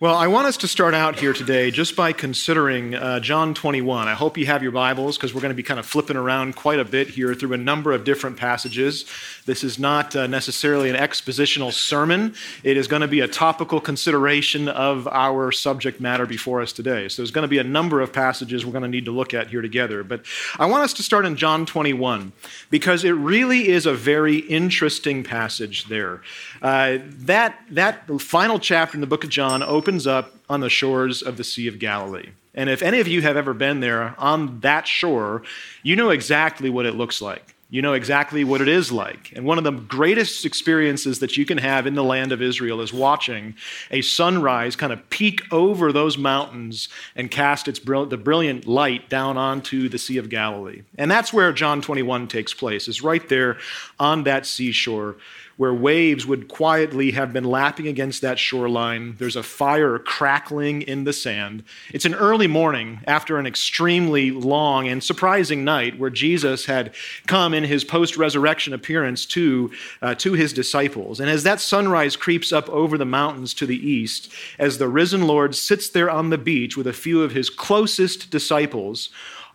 Well, I want us to start out here today just by considering uh, John 21. I hope you have your Bibles because we're going to be kind of flipping around quite a bit here through a number of different passages. This is not uh, necessarily an expositional sermon, it is going to be a topical consideration of our subject matter before us today. So there's going to be a number of passages we're going to need to look at here together. But I want us to start in John 21 because it really is a very interesting passage there. Uh, that, that final chapter in the book of John opens up on the shores of the Sea of Galilee. And if any of you have ever been there on that shore, you know exactly what it looks like. You know exactly what it is like. And one of the greatest experiences that you can have in the land of Israel is watching a sunrise kind of peek over those mountains and cast its the brilliant light down onto the Sea of Galilee. And that's where John 21 takes place, is right there on that seashore where waves would quietly have been lapping against that shoreline. There's a fire crackling in the sand. It's an early morning after an extremely long and surprising night where Jesus had come in his post resurrection appearance to, uh, to his disciples. And as that sunrise creeps up over the mountains to the east, as the risen Lord sits there on the beach with a few of his closest disciples,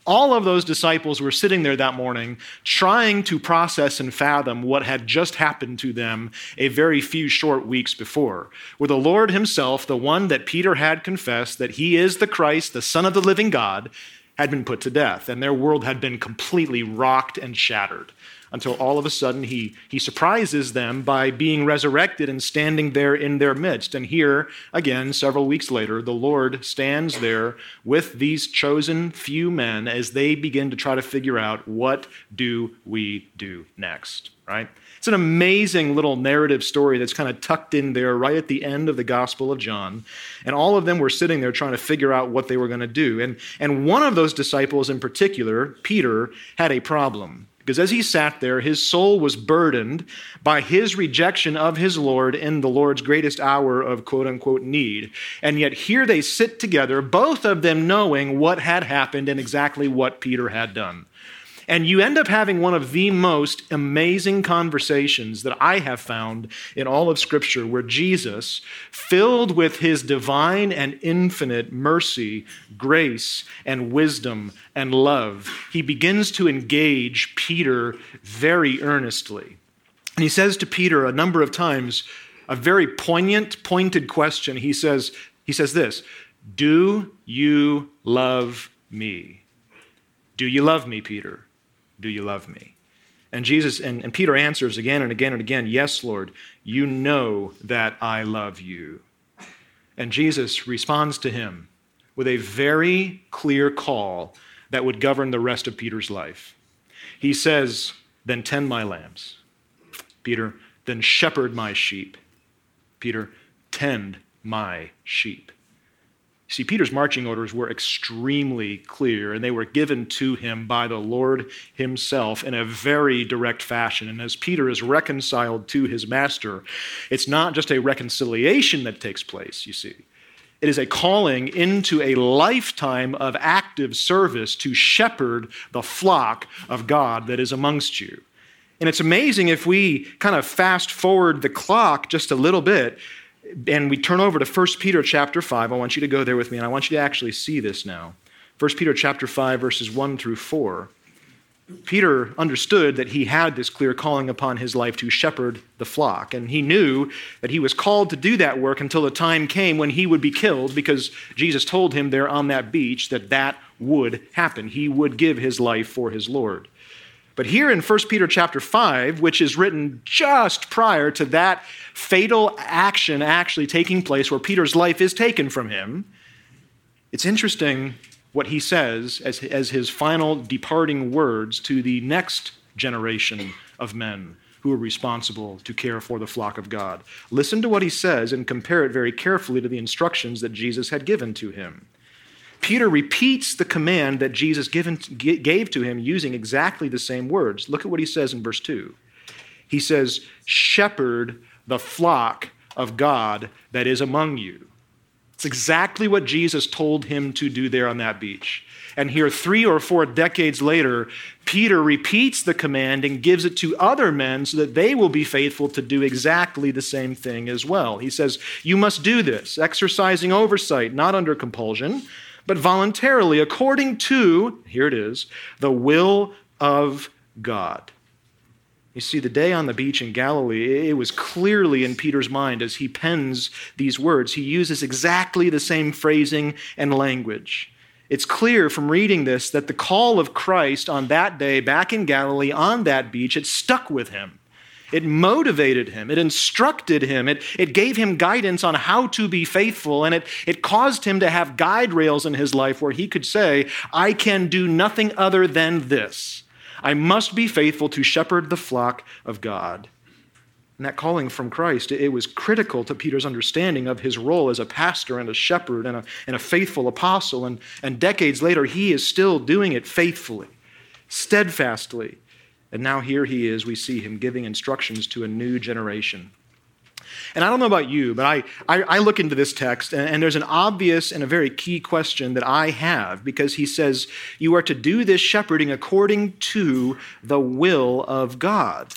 all of those disciples were sitting there that morning trying to process and fathom what had just happened to them a very few short weeks before. Where the Lord Himself, the one that Peter had confessed that He is the Christ, the Son of the living God, had been put to death, and their world had been completely rocked and shattered until all of a sudden he, he surprises them by being resurrected and standing there in their midst. And here, again, several weeks later, the Lord stands there with these chosen few men as they begin to try to figure out what do we do next, right? It's an amazing little narrative story that's kind of tucked in there right at the end of the Gospel of John. And all of them were sitting there trying to figure out what they were going to do. And, and one of those disciples in particular, Peter, had a problem. Because as he sat there, his soul was burdened by his rejection of his Lord in the Lord's greatest hour of quote unquote need. And yet here they sit together, both of them knowing what had happened and exactly what Peter had done. And you end up having one of the most amazing conversations that I have found in all of Scripture, where Jesus, filled with his divine and infinite mercy, grace, and wisdom and love, he begins to engage Peter very earnestly. And he says to Peter a number of times, a very poignant, pointed question. He says, he says this Do you love me? Do you love me, Peter? Do you love me? And Jesus and, and Peter answers again and again and again, Yes, Lord, you know that I love you. And Jesus responds to him with a very clear call that would govern the rest of Peter's life. He says, Then tend my lambs. Peter, then shepherd my sheep. Peter, tend my sheep. See, Peter's marching orders were extremely clear, and they were given to him by the Lord himself in a very direct fashion. And as Peter is reconciled to his master, it's not just a reconciliation that takes place, you see. It is a calling into a lifetime of active service to shepherd the flock of God that is amongst you. And it's amazing if we kind of fast forward the clock just a little bit and we turn over to 1 Peter chapter 5. I want you to go there with me, and I want you to actually see this now. 1 Peter chapter 5, verses 1 through 4. Peter understood that he had this clear calling upon his life to shepherd the flock, and he knew that he was called to do that work until the time came when he would be killed because Jesus told him there on that beach that that would happen. He would give his life for his Lord. But here in 1 Peter chapter 5, which is written just prior to that fatal action actually taking place where Peter's life is taken from him, it's interesting what he says as, as his final departing words to the next generation of men who are responsible to care for the flock of God. Listen to what he says and compare it very carefully to the instructions that Jesus had given to him. Peter repeats the command that Jesus given, gave to him using exactly the same words. Look at what he says in verse 2. He says, Shepherd the flock of God that is among you. It's exactly what Jesus told him to do there on that beach. And here, three or four decades later, Peter repeats the command and gives it to other men so that they will be faithful to do exactly the same thing as well. He says, You must do this, exercising oversight, not under compulsion, but voluntarily, according to, here it is, the will of God. You see, the day on the beach in Galilee, it was clearly in Peter's mind as he pens these words. He uses exactly the same phrasing and language. It's clear from reading this that the call of Christ on that day back in Galilee on that beach, it stuck with him. It motivated him. It instructed him. It, it gave him guidance on how to be faithful. And it, it caused him to have guide rails in his life where he could say, I can do nothing other than this. I must be faithful to shepherd the flock of God. And that calling from Christ, it was critical to Peter's understanding of his role as a pastor and a shepherd and a, and a faithful apostle. And, and decades later, he is still doing it faithfully, steadfastly. And now here he is, we see him giving instructions to a new generation. And I don't know about you, but I, I, I look into this text, and, and, there's an obvious and a very key question that I have because he says, You are to do this shepherding according to the will of God.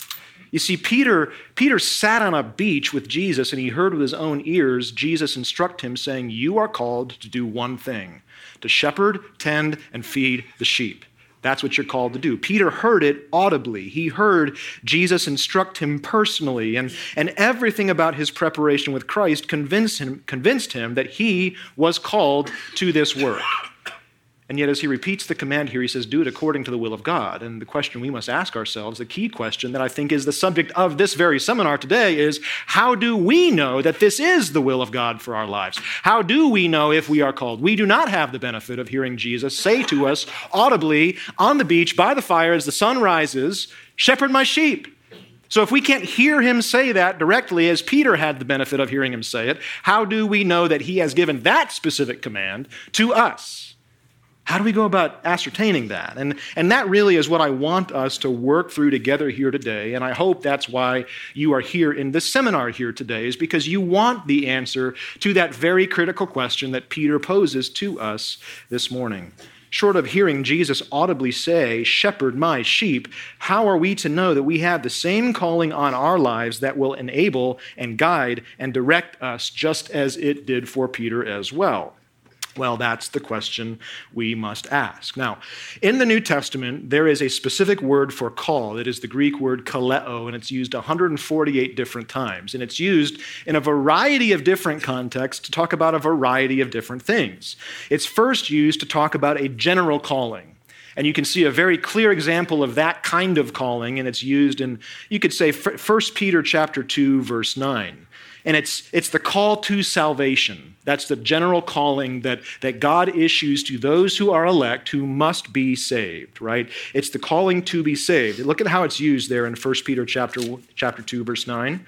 You see, Peter, Peter sat on a beach with Jesus and he heard with his own ears Jesus instruct him, saying, You are called to do one thing to shepherd, tend, and feed the sheep. That's what you're called to do. Peter heard it audibly. He heard Jesus instruct him personally, and, and everything about his preparation with Christ convinced him, convinced him that he was called to this work. And yet, as he repeats the command here, he says, Do it according to the will of God. And the question we must ask ourselves, the key question that I think is the subject of this very seminar today, is how do we know that this is the will of God for our lives? How do we know if we are called? We do not have the benefit of hearing Jesus say to us audibly on the beach by the fire as the sun rises, Shepherd my sheep. So, if we can't hear him say that directly, as Peter had the benefit of hearing him say it, how do we know that he has given that specific command to us? How do we go about ascertaining that? And, and that really is what I want us to work through together here today. And I hope that's why you are here in this seminar here today, is because you want the answer to that very critical question that Peter poses to us this morning. Short of hearing Jesus audibly say, Shepherd my sheep, how are we to know that we have the same calling on our lives that will enable and guide and direct us just as it did for Peter as well? Well, that's the question we must ask. Now, in the New Testament, there is a specific word for call. It is the Greek word kaleo, and it's used 148 different times. And it's used in a variety of different contexts to talk about a variety of different things. It's first used to talk about a general calling. And you can see a very clear example of that kind of calling, and it's used in, you could say, 1 Peter chapter 2, verse 9. And it's, it's the call to salvation. That's the general calling that, that God issues to those who are elect who must be saved, right? It's the calling to be saved. Look at how it's used there in 1 Peter chapter, chapter 2, verse 9.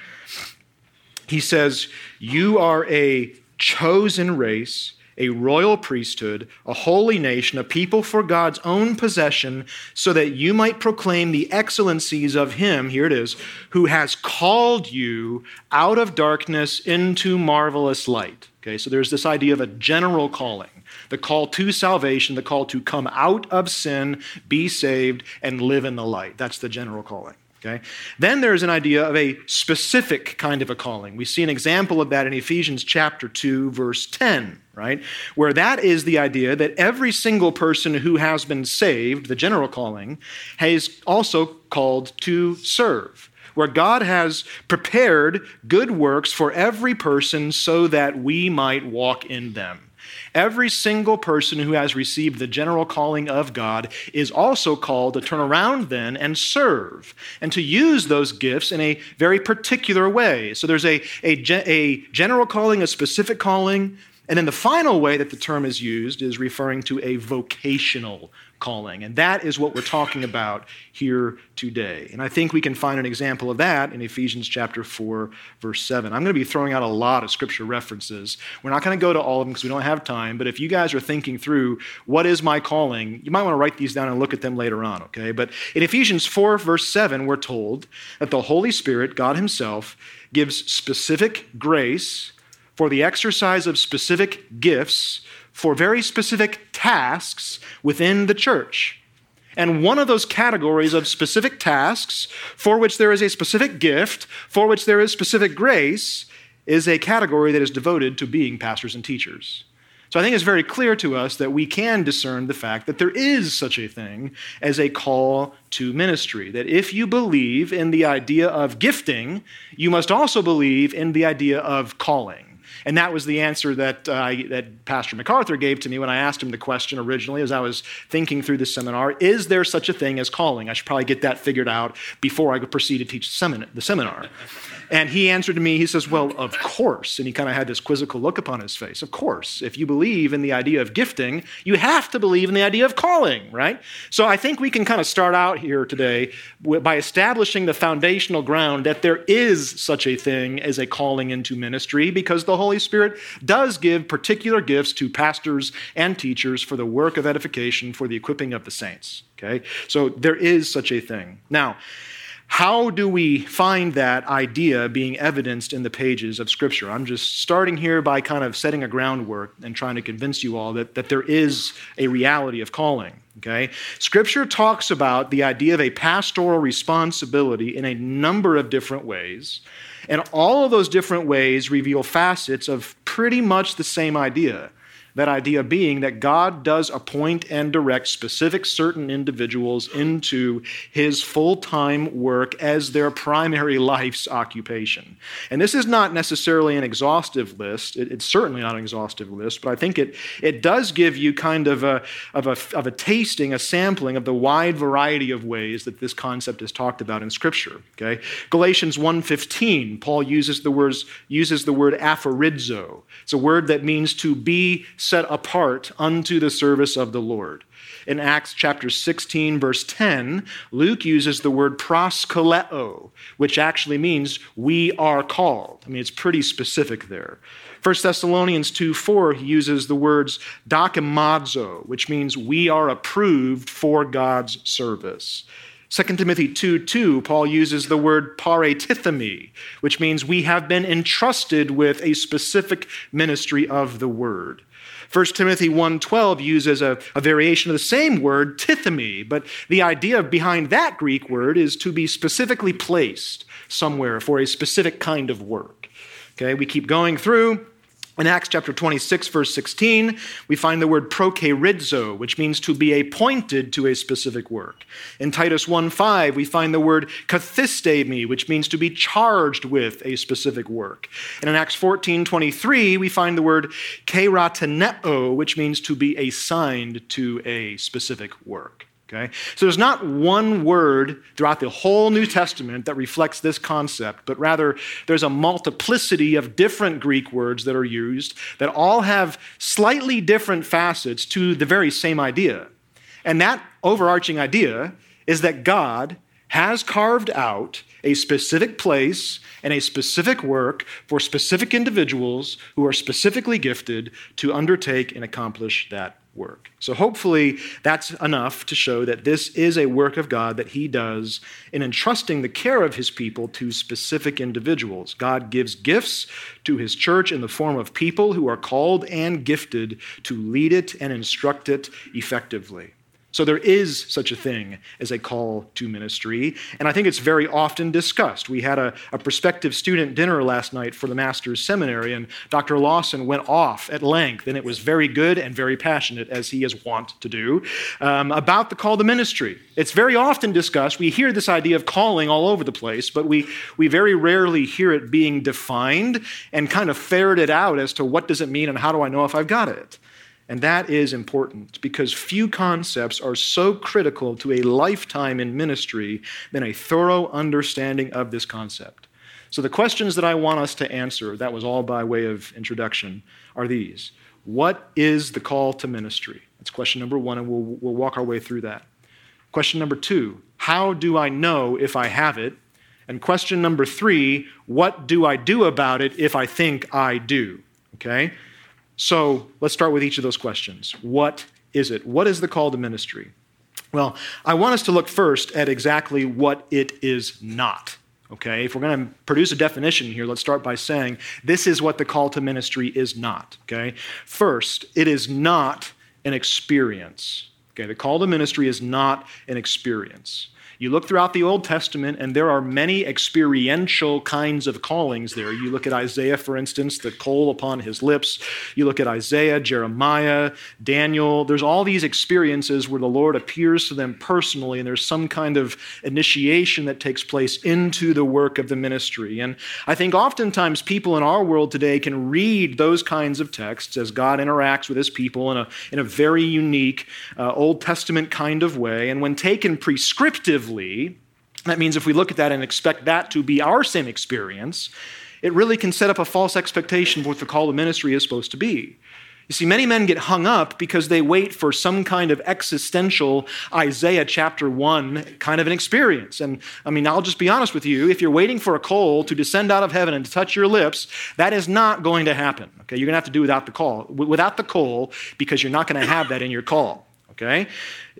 He says, You are a chosen race a royal priesthood, a holy nation, a people for God's own possession, so that you might proclaim the excellencies of Him, here it is, who has called you out of darkness into marvelous light. Okay, so there's this idea of a general calling the call to salvation, the call to come out of sin, be saved, and live in the light. That's the general calling. Okay? Then there's an idea of a specific kind of a calling. We see an example of that in Ephesians chapter 2 verse 10, right? Where that is the idea that every single person who has been saved, the general calling, is also called to serve where God has prepared good works for every person so that we might walk in them. Every single person who has received the general calling of God is also called to turn around then and serve and to use those gifts in a very particular way. So there's a, a, a general calling, a specific calling, and then the final way that the term is used is referring to a vocational calling. And that is what we're talking about here today. And I think we can find an example of that in Ephesians chapter 4, verse 7. I'm going to be throwing out a lot of scripture references. We're not going to go to all of them because we don't have time. But if you guys are thinking through what is my calling, you might want to write these down and look at them later on, okay? But in Ephesians 4, verse 7, we're told that the Holy Spirit, God Himself, gives specific grace for the exercise of specific gifts for very specific tasks within the church. And one of those categories of specific tasks for which there is a specific gift, for which there is specific grace, is a category that is devoted to being pastors and teachers. So I think it's very clear to us that we can discern the fact that there is such a thing as a call to ministry. That if you believe in the idea of gifting, you must also believe in the idea of calling. And that was the answer that, uh, that Pastor MacArthur gave to me when I asked him the question originally as I was thinking through the seminar Is there such a thing as calling? I should probably get that figured out before I could proceed to teach the seminar. And he answered to me, he says, Well, of course. And he kind of had this quizzical look upon his face. Of course. If you believe in the idea of gifting, you have to believe in the idea of calling, right? So I think we can kind of start out here today by establishing the foundational ground that there is such a thing as a calling into ministry because the Holy Spirit does give particular gifts to pastors and teachers for the work of edification, for the equipping of the saints. Okay? So there is such a thing. Now, how do we find that idea being evidenced in the pages of Scripture? I'm just starting here by kind of setting a groundwork and trying to convince you all that, that there is a reality of calling. Okay? Scripture talks about the idea of a pastoral responsibility in a number of different ways, and all of those different ways reveal facets of pretty much the same idea that idea being that God does appoint and direct specific certain individuals into his full time work as their primary life's occupation. And this is not necessarily an exhaustive list. it's certainly not an exhaustive list, but I think it, it does give you kind of a, of, a, of a tasting, a sampling of the wide variety of ways that this concept is talked about in Scripture. Okay? Galatians 1.15, Paul uses the, words, uses the word aphorizo. It's a word that means to be set apart unto the service of the Lord. In Acts chapter 16, verse 10, Luke uses the word proskaleo, which actually means we are called. I mean, it's pretty specific there. 1 Thessalonians 2 4, he uses the words dokimazo, which means we are approved for God's service. 2 Timothy 2 2, Paul uses the word paratithemi, which means we have been entrusted with a specific ministry of the word. 1 Timothy 1.12 uses a, a variation of the same word, tithemi, but the idea behind that Greek word is to be specifically placed somewhere for a specific kind of work. Okay, we keep going through. In Acts chapter 26, verse 16, we find the word procheirizo, which means to be appointed to a specific work. In Titus 1.5, we find the word kathistemi, which means to be charged with a specific work. And in Acts 14.23, we find the word cheirotoneo, which means to be assigned to a specific work. Okay? So there's not one word throughout the whole New Testament that reflects this concept, but rather there's a multiplicity of different Greek words that are used that all have slightly different facets to the very same idea. And that overarching idea is that God has carved out a specific place and a specific work for specific individuals who are specifically gifted to undertake and accomplish that work. So hopefully that's enough to show that this is a work of God that He does in entrusting the care of His people to specific individuals. God gives gifts to His church in the form of people who are called and gifted to lead it and instruct it effectively. So there is such a thing as a call to ministry, and I think it's very often discussed. We had a, a prospective student dinner last night for the master's seminary, and Dr. Lawson went off at length, and it was very good and very passionate, as he is wont to do, um, about the call to ministry. It's very often discussed. We hear this idea of calling all over the place, but we, we very rarely hear it being defined and kind of ferreted out as to what does it mean and how do I know if I've got it. And that is important because few concepts are so critical to a lifetime in ministry than a thorough understanding of this concept. So, the questions that I want us to answer, that was all by way of introduction, are these What is the call to ministry? That's question number one, and we'll, we'll walk our way through that. Question number two How do I know if I have it? And question number three What do I do about it if I think I do? Okay? So let's start with each of those questions. What is it? What is the call to ministry? Well, I want us to look first at exactly what it is not. Okay, if we're going to produce a definition here, let's start by saying this is what the call to ministry is not. Okay, first, it is not an experience. Okay, the call to ministry is not an experience. You look throughout the Old Testament, and there are many experiential kinds of callings there. You look at Isaiah, for instance, the coal upon his lips. You look at Isaiah, Jeremiah, Daniel. There's all these experiences where the Lord appears to them personally, and there's some kind of initiation that takes place into the work of the ministry. And I think oftentimes people in our world today can read those kinds of texts as God interacts with his people in a, in a very unique uh, Old Testament kind of way. And when taken prescriptive, that means if we look at that and expect that to be our same experience, it really can set up a false expectation of what the call to ministry is supposed to be. You see, many men get hung up because they wait for some kind of existential Isaiah chapter 1 kind of an experience. And I mean, I'll just be honest with you. If you're waiting for a coal to descend out of heaven and to touch your lips, that is not going to happen. Okay, you're going to have to do without the call, without the coal, because you're not going to have that in your call. Okay?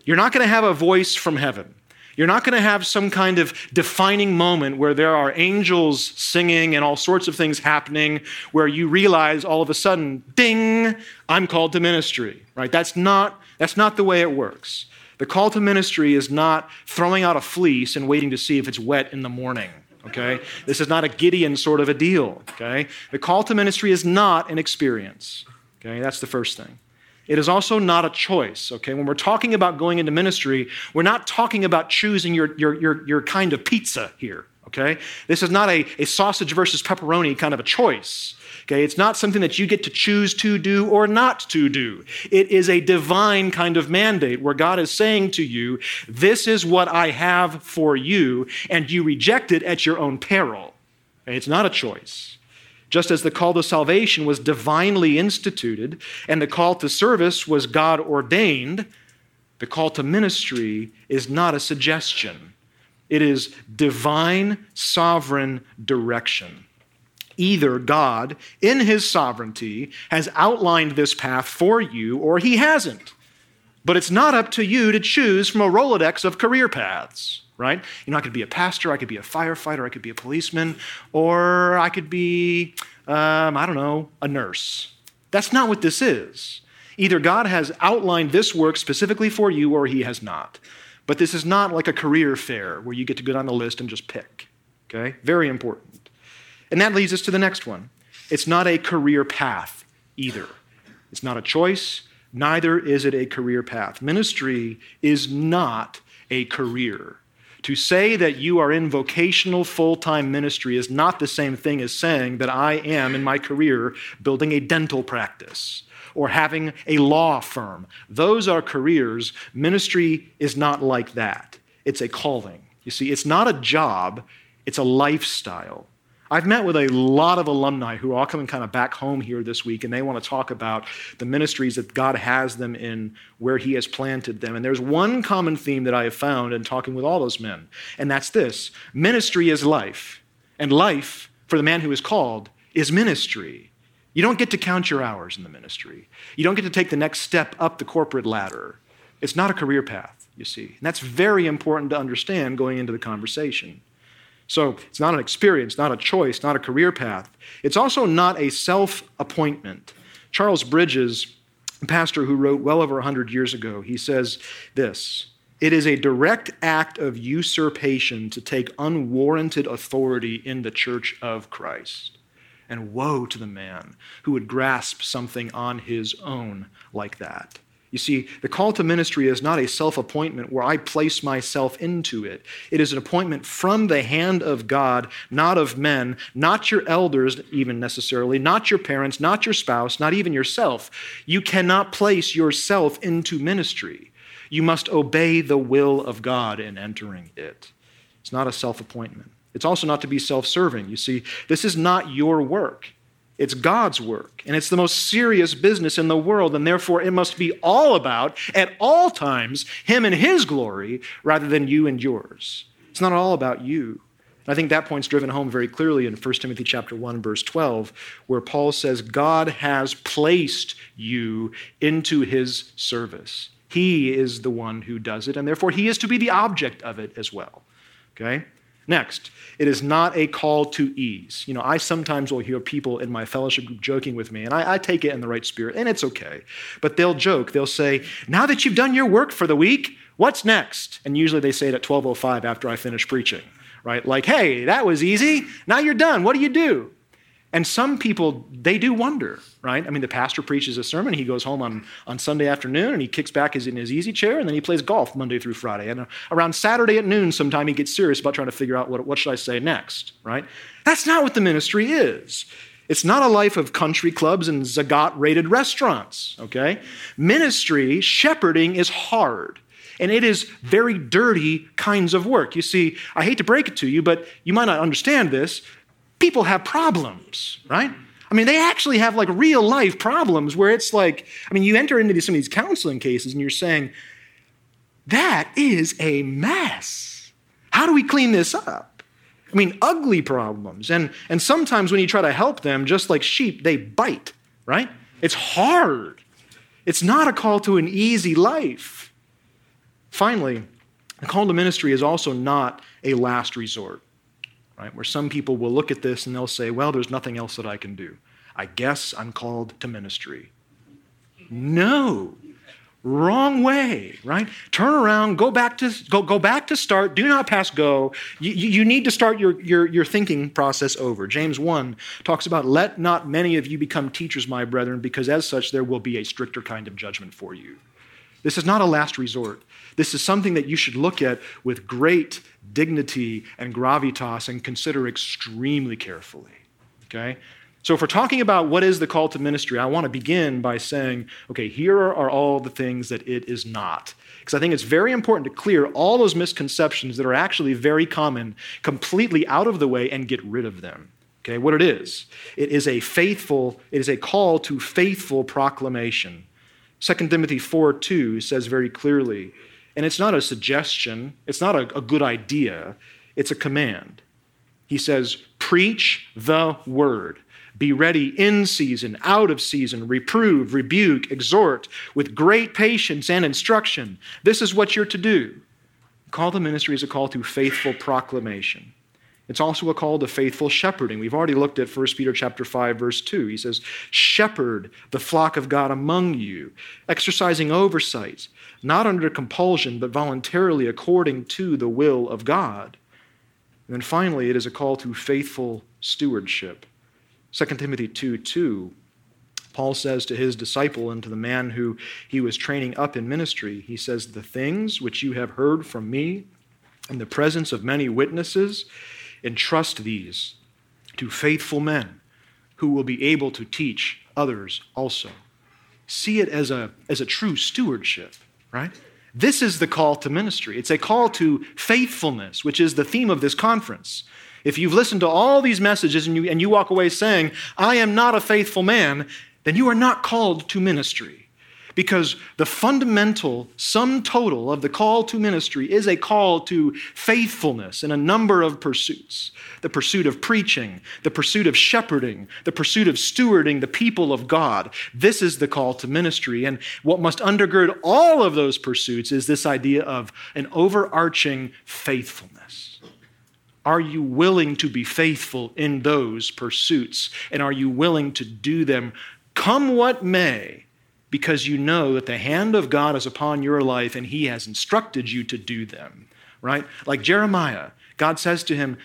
You're not going to have a voice from heaven. You're not going to have some kind of defining moment where there are angels singing and all sorts of things happening where you realize all of a sudden, ding, I'm called to ministry, right? That's not, that's not the way it works. The call to ministry is not throwing out a fleece and waiting to see if it's wet in the morning. Okay? This is not a Gideon sort of a deal. Okay? The call to ministry is not an experience. Okay? That's the first thing. It is also not a choice, okay? When we're talking about going into ministry, we're not talking about choosing your, your, your, your kind of pizza here, okay? This is not a, a sausage versus pepperoni kind of a choice, okay? It's not something that you get to choose to do or not to do. It is a divine kind of mandate where God is saying to you, This is what I have for you, and you reject it at your own peril. Okay? It's not a choice. Just as the call to salvation was divinely instituted and the call to service was God ordained, the call to ministry is not a suggestion. It is divine, sovereign direction. Either God, in his sovereignty, has outlined this path for you or he hasn't. But it's not up to you to choose from a Rolodex of career paths right? You know, I could be a pastor, I could be a firefighter, I could be a policeman, or I could be, um, I don't know, a nurse. That's not what this is. Either God has outlined this work specifically for you or he has not. But this is not like a career fair where you get to go down the list and just pick. Okay? Very important. And that leads us to the next one. It's not a career path either. It's not a choice, neither is it a career path. Ministry is not a career. To say that you are in vocational full time ministry is not the same thing as saying that I am, in my career, building a dental practice or having a law firm. Those are careers. Ministry is not like that, it's a calling. You see, it's not a job, it's a lifestyle. I've met with a lot of alumni who are all coming kind of back home here this week, and they want to talk about the ministries that God has them in, where He has planted them. And there's one common theme that I have found in talking with all those men, and that's this ministry is life, and life, for the man who is called, is ministry. You don't get to count your hours in the ministry, you don't get to take the next step up the corporate ladder. It's not a career path, you see. And that's very important to understand going into the conversation. So it's not an experience, not a choice, not a career path. It's also not a self appointment. Charles Bridges, a pastor who wrote well over 100 years ago, he says this It is a direct act of usurpation to take unwarranted authority in the church of Christ. And woe to the man who would grasp something on his own like that. You see, the call to ministry is not a self appointment where I place myself into it. It is an appointment from the hand of God, not of men, not your elders, even necessarily, not your parents, not your spouse, not even yourself. You cannot place yourself into ministry. You must obey the will of God in entering it. It's not a self appointment. It's also not to be self serving. You see, this is not your work. It's God's work, and it's the most serious business in the world, and therefore it must be all about, at all times, Him and His glory rather than you and yours. It's not all about you. And I think that point's driven home very clearly in 1 Timothy chapter 1 verse 12 where Paul says God has placed you into his service. He is the one who does it and therefore he is to be the object of it as well. Okay? Next, it is not a call to ease. You know, I sometimes will hear people in my fellowship group joking with me, and I, I, take it in the right spirit, and it's okay. But they'll joke. They'll say, "Now that you've done your work for the week, what's next?" And usually they say it at 12:05 after I finish preaching, right? Like, "Hey, that was easy. Now you're done. What do you do?" And some people, they do wonder, right? I mean, the pastor preaches a sermon, he goes home on, on Sunday afternoon and he kicks back his, in his easy chair and then he plays golf Monday through Friday. And uh, around Saturday at noon, sometime he gets serious about trying to figure out what, what should I say next, right? That's not what the ministry is. It's not a life of country clubs and Zagat rated restaurants, okay? Ministry, shepherding is hard. And it is very dirty kinds of work. You see, I hate to break it to you, but you might not understand this people have problems, right? I mean, they actually have like real life problems where it's like, I mean, you enter into some of these counseling cases and you're saying, that is a mess. How do we clean this up? I mean, ugly problems. And, and sometimes when you try to help them, just like sheep, they bite, right? It's hard. It's not a call to an easy life. Finally, the call to ministry is also not a last resort right? Where some people will look at this and they'll say, well, there's nothing else that I can do. I guess I'm called to ministry. No. Wrong way, right? Turn around, go back to go, go back to start, do not pass go. You, you need to start your, your, your thinking process over. James 1 talks about let not many of you become teachers, my brethren, because as such there will be a stricter kind of judgment for you. This is not a last resort. This is something that you should look at with great dignity and gravitas and consider extremely carefully. Okay? So, if we're talking about what is the call to ministry, I want to begin by saying, okay, here are all the things that it is not. Because I think it's very important to clear all those misconceptions that are actually very common completely out of the way and get rid of them. Okay, what it is. It is a faithful, it is a call to faithful proclamation. 2 Timothy 4 2 says very clearly, and it's not a suggestion, it's not a, a good idea, it's a command. He says, Preach the word. Be ready in season, out of season, reprove, rebuke, exhort with great patience and instruction. This is what you're to do. Call the ministry is a call to faithful proclamation. It's also a call to faithful shepherding. We've already looked at 1 Peter chapter 5 verse 2. He says, "Shepherd the flock of God among you, exercising oversight, not under compulsion, but voluntarily according to the will of God." And then finally, it is a call to faithful stewardship. 2 Timothy 2 2, Paul says to his disciple and to the man who he was training up in ministry, he says, The things which you have heard from me in the presence of many witnesses, entrust these to faithful men who will be able to teach others also. See it as a, as a true stewardship, right? This is the call to ministry. It's a call to faithfulness, which is the theme of this conference. If you've listened to all these messages and you, and you walk away saying, I am not a faithful man, then you are not called to ministry. Because the fundamental sum total of the call to ministry is a call to faithfulness in a number of pursuits the pursuit of preaching, the pursuit of shepherding, the pursuit of stewarding the people of God. This is the call to ministry. And what must undergird all of those pursuits is this idea of an overarching faithfulness. Are you willing to be faithful in those pursuits? And are you willing to do them, come what may? Because you know that the hand of God is upon your life and He has instructed you to do them, right? Like Jeremiah, God says to him,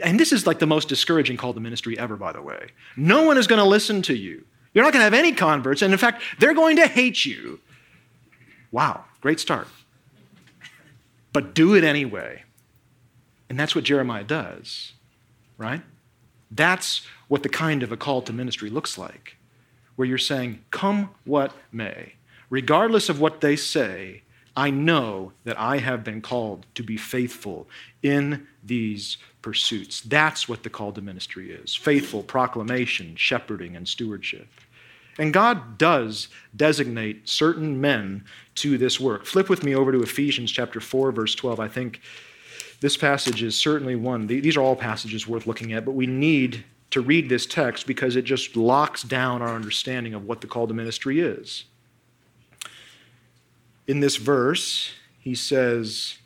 and this is like the most discouraging call to ministry ever, by the way. No one is going to listen to you. You're not going to have any converts, and in fact, they're going to hate you. Wow, great start. But do it anyway. And that's what Jeremiah does, right? That's what the kind of a call to ministry looks like where you're saying, Come what may, regardless of what they say, I know that I have been called to be faithful in these pursuits. That's what the call to ministry is faithful proclamation, shepherding, and stewardship. And God does designate certain men to this work. Flip with me over to Ephesians chapter 4 verse 12. I think this passage is certainly one. These are all passages worth looking at, but we need to read this text because it just locks down our understanding of what the call to ministry is. In this verse, he says,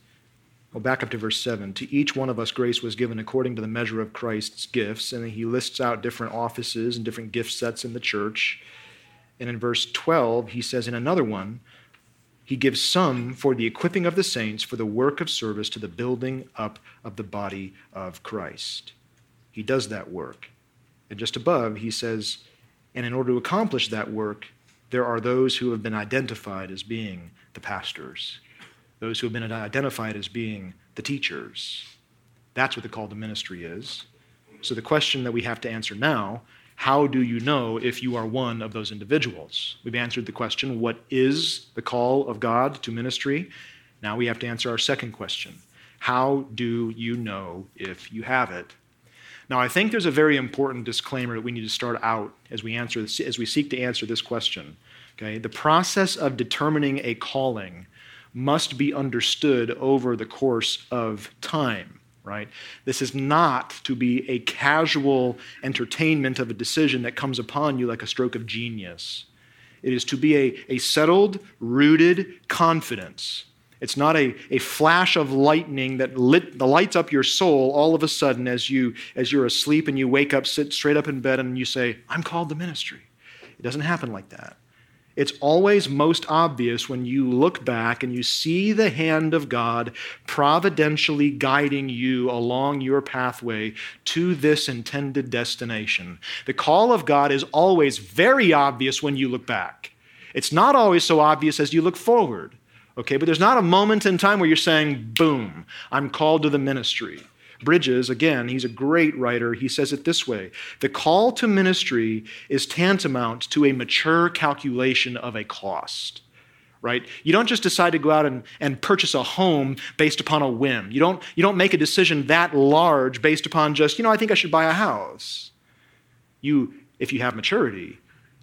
Well, back up to verse 7. To each one of us, grace was given according to the measure of Christ's gifts. And he lists out different offices and different gift sets in the church. And in verse 12, he says, in another one, he gives some for the equipping of the saints for the work of service to the building up of the body of Christ. He does that work. And just above, he says, and in order to accomplish that work, there are those who have been identified as being the pastors those who have been identified as being the teachers. That's what the call to ministry is. So the question that we have to answer now how do you know if you are one of those individuals? We've answered the question what is the call of God to ministry? Now we have to answer our second question how do you know if you have it? Now, I think there's a very important disclaimer that we need to start out as we answer this, as we seek to answer this question. Okay, the process of determining a calling must be understood over the course of time, right? This is not to be a casual entertainment of a decision that comes upon you like a stroke of genius. It is to be a, a settled, rooted confidence. It's not a, a flash of lightning that lit, that lights up your soul all of a sudden as, you, as you're asleep and you wake up, sit straight up in bed, and you say, I'm called to ministry. It doesn't happen like that. It's always most obvious when you look back and you see the hand of God providentially guiding you along your pathway to this intended destination. The call of God is always very obvious when you look back. It's not always so obvious as you look forward. Okay, but there's not a moment in time where you're saying, boom, I'm called to the ministry. Bridges, again, he's a great writer. He says it this way The call to ministry is tantamount to a mature calculation of a cost right? You don't just decide to go out and, and purchase a home based upon a whim. You don't, you don't make a decision that large based upon just, you know, I think I should buy a house. You, if you have maturity,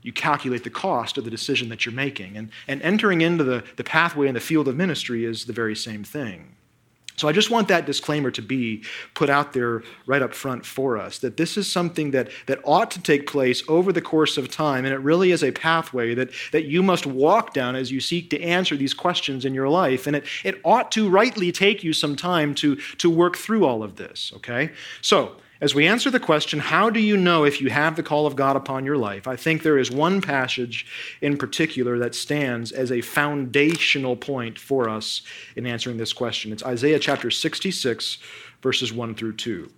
you calculate the cost of the decision that you're making. And, and entering into the, the pathway in the field of ministry is the very same thing. So I just want that disclaimer to be put out there right up front for us that this is something that, that ought to take place over the course of time, and it really is a pathway that, that you must walk down as you seek to answer these questions in your life. And it, it ought to rightly take you some time to, to work through all of this, okay? So, as we answer the question, how do you know if you have the call of God upon your life? I think there is one passage in particular that stands as a foundational point for us in answering this question. It's Isaiah chapter 66, verses 1 through 2.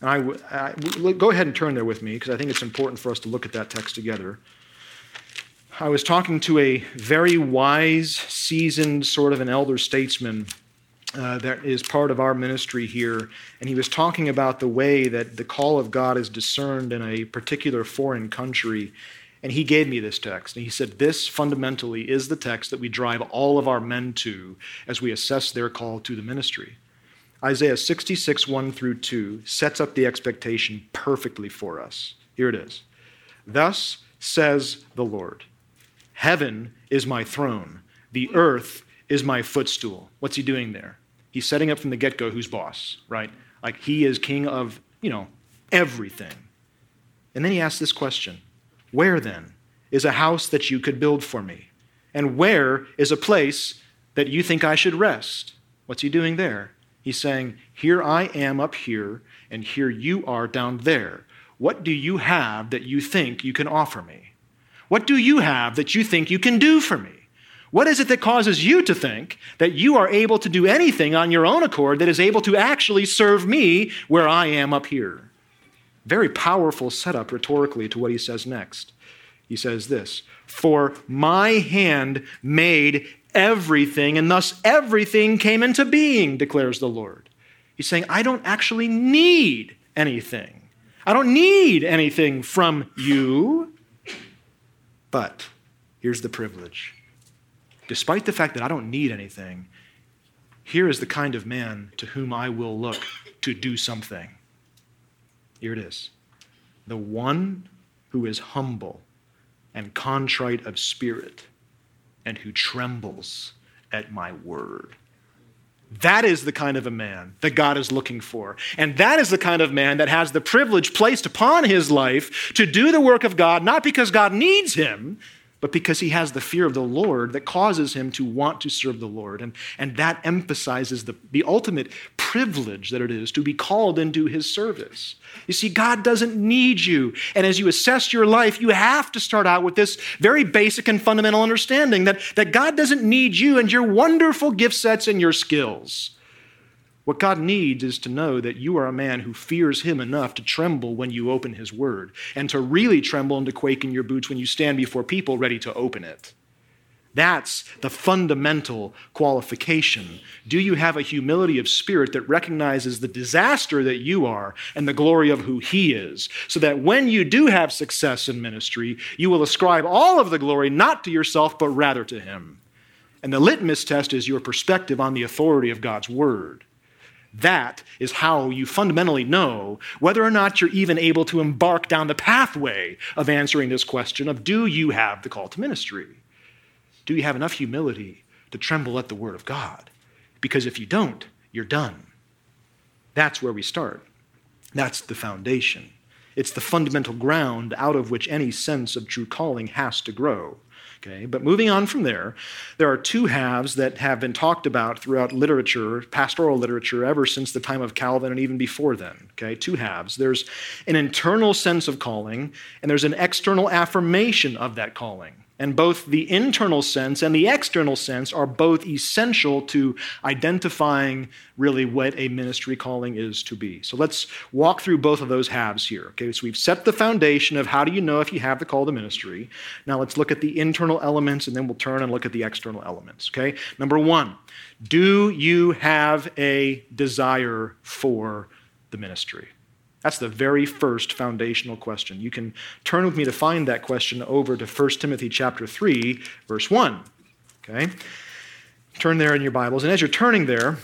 And I, I go ahead and turn there with me because I think it's important for us to look at that text together. I was talking to a very wise, seasoned, sort of an elder statesman uh, that is part of our ministry here, and he was talking about the way that the call of God is discerned in a particular foreign country. And he gave me this text, and he said, This fundamentally is the text that we drive all of our men to as we assess their call to the ministry. Isaiah 66, 1 through 2 sets up the expectation perfectly for us. Here it is Thus says the Lord Heaven is my throne, the earth is my footstool. What's he doing there? He's setting up from the get go who's boss, right? Like he is king of, you know, everything. And then he asks this question Where then is a house that you could build for me? And where is a place that you think I should rest? What's he doing there? He's saying, Here I am up here, and here you are down there. What do you have that you think you can offer me? What do you have that you think you can do for me? What is it that causes you to think that you are able to do anything on your own accord that is able to actually serve me where I am up here? Very powerful setup rhetorically to what he says next. He says this For my hand made everything, and thus everything came into being, declares the Lord. He's saying, I don't actually need anything. I don't need anything from you. But here's the privilege despite the fact that I don't need anything, here is the kind of man to whom I will look to do something. Here it is the one who is humble and contrite of spirit and who trembles at my word. That is the kind of a man that God is looking for. And that is the kind of man that has the privilege placed upon his life to do the work of God, not because God needs him, but because he has the fear of the Lord that causes him to want to serve the Lord. And, and that emphasizes the, the ultimate privilege that it is to be called into his service. You see, God doesn't need you. And as you assess your life, you have to start out with this very basic and fundamental understanding that, that God doesn't need you and your wonderful gift sets and your skills. What God needs is to know that you are a man who fears Him enough to tremble when you open His Word, and to really tremble and to quake in your boots when you stand before people ready to open it. That's the fundamental qualification. Do you have a humility of spirit that recognizes the disaster that you are and the glory of who He is, so that when you do have success in ministry, you will ascribe all of the glory not to yourself, but rather to Him? And the litmus test is your perspective on the authority of God's Word. That is how you fundamentally know whether or not you're even able to embark down the pathway of answering this question of do you have the call to ministry? Do you have enough humility to tremble at the word of God? Because if you don't, you're done. That's where we start. That's the foundation. It's the fundamental ground out of which any sense of true calling has to grow. Okay, but moving on from there, there are two halves that have been talked about throughout literature, pastoral literature, ever since the time of Calvin and even before then. Okay, two halves. There's an internal sense of calling, and there's an external affirmation of that calling. And both the internal sense and the external sense are both essential to identifying really what a ministry calling is to be. So let's walk through both of those halves here. Okay, so we've set the foundation of how do you know if you have the call to ministry. Now let's look at the internal elements and then we'll turn and look at the external elements. Okay, number one, do you have a desire for the ministry? That's the very first foundational question. You can turn with me to find that question over to 1 Timothy chapter 3, verse 1. Okay? Turn there in your Bibles. And as you're turning there,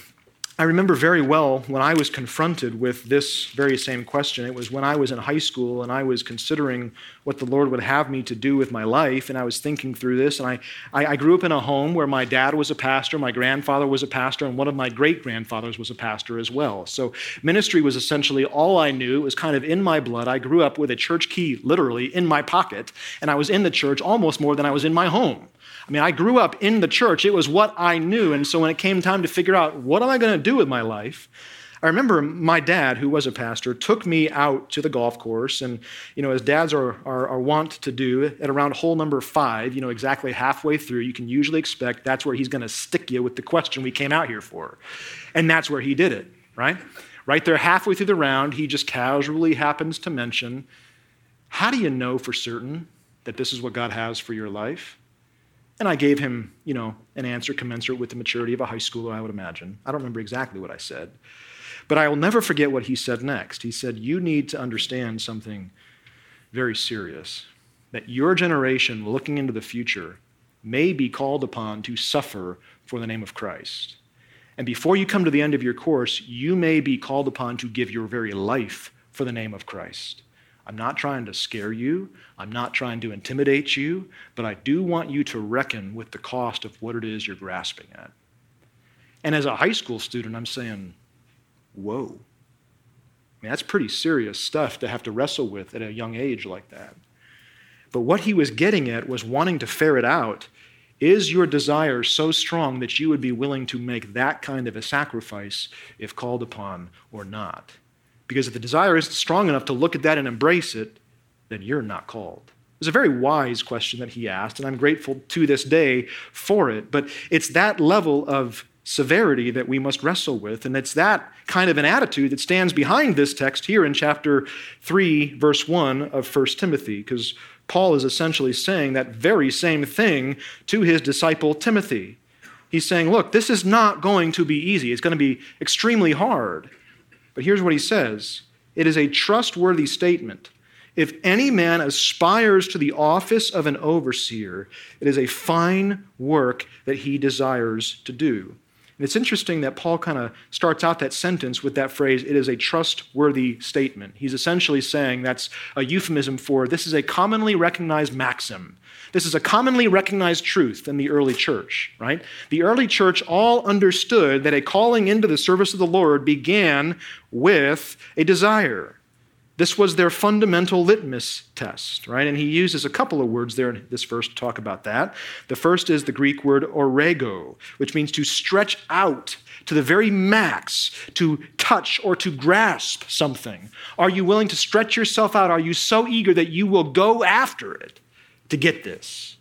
I remember very well when I was confronted with this very same question. It was when I was in high school and I was considering what the Lord would have me to do with my life, and I was thinking through this. And I, I, I grew up in a home where my dad was a pastor, my grandfather was a pastor, and one of my great grandfathers was a pastor as well. So ministry was essentially all I knew. It was kind of in my blood. I grew up with a church key literally in my pocket, and I was in the church almost more than I was in my home. I mean, I grew up in the church. It was what I knew. And so when it came time to figure out what am I going to do with my life, I remember my dad, who was a pastor, took me out to the golf course. And, you know, as dads are, are, are wont to do, at around hole number five, you know, exactly halfway through, you can usually expect that's where he's going to stick you with the question we came out here for. And that's where he did it, right? Right there, halfway through the round, he just casually happens to mention, How do you know for certain that this is what God has for your life? And I gave him, you know, an answer commensurate with the maturity of a high schooler, I would imagine. I don't remember exactly what I said. But I will never forget what he said next. He said, You need to understand something very serious that your generation looking into the future may be called upon to suffer for the name of Christ. And before you come to the end of your course, you may be called upon to give your very life for the name of Christ. I'm not trying to scare you. I'm not trying to intimidate you, but I do want you to reckon with the cost of what it is you're grasping at. And as a high school student, I'm saying, whoa. I mean, that's pretty serious stuff to have to wrestle with at a young age like that. But what he was getting at was wanting to ferret out is your desire so strong that you would be willing to make that kind of a sacrifice if called upon or not? Because if the desire isn't strong enough to look at that and embrace it, then you're not called. It's a very wise question that he asked, and I'm grateful to this day for it. But it's that level of severity that we must wrestle with, and it's that kind of an attitude that stands behind this text here in chapter 3, verse 1 of 1 Timothy, because Paul is essentially saying that very same thing to his disciple Timothy. He's saying, Look, this is not going to be easy, it's going to be extremely hard. But here's what he says it is a trustworthy statement. If any man aspires to the office of an overseer, it is a fine work that he desires to do. And it's interesting that Paul kind of starts out that sentence with that phrase, it is a trustworthy statement. He's essentially saying that's a euphemism for this is a commonly recognized maxim. This is a commonly recognized truth in the early church, right? The early church all understood that a calling into the service of the Lord began with a desire. This was their fundamental litmus test, right? And he uses a couple of words there in this verse to talk about that. The first is the Greek word orego, which means to stretch out to the very max, to touch or to grasp something. Are you willing to stretch yourself out? Are you so eager that you will go after it to get this?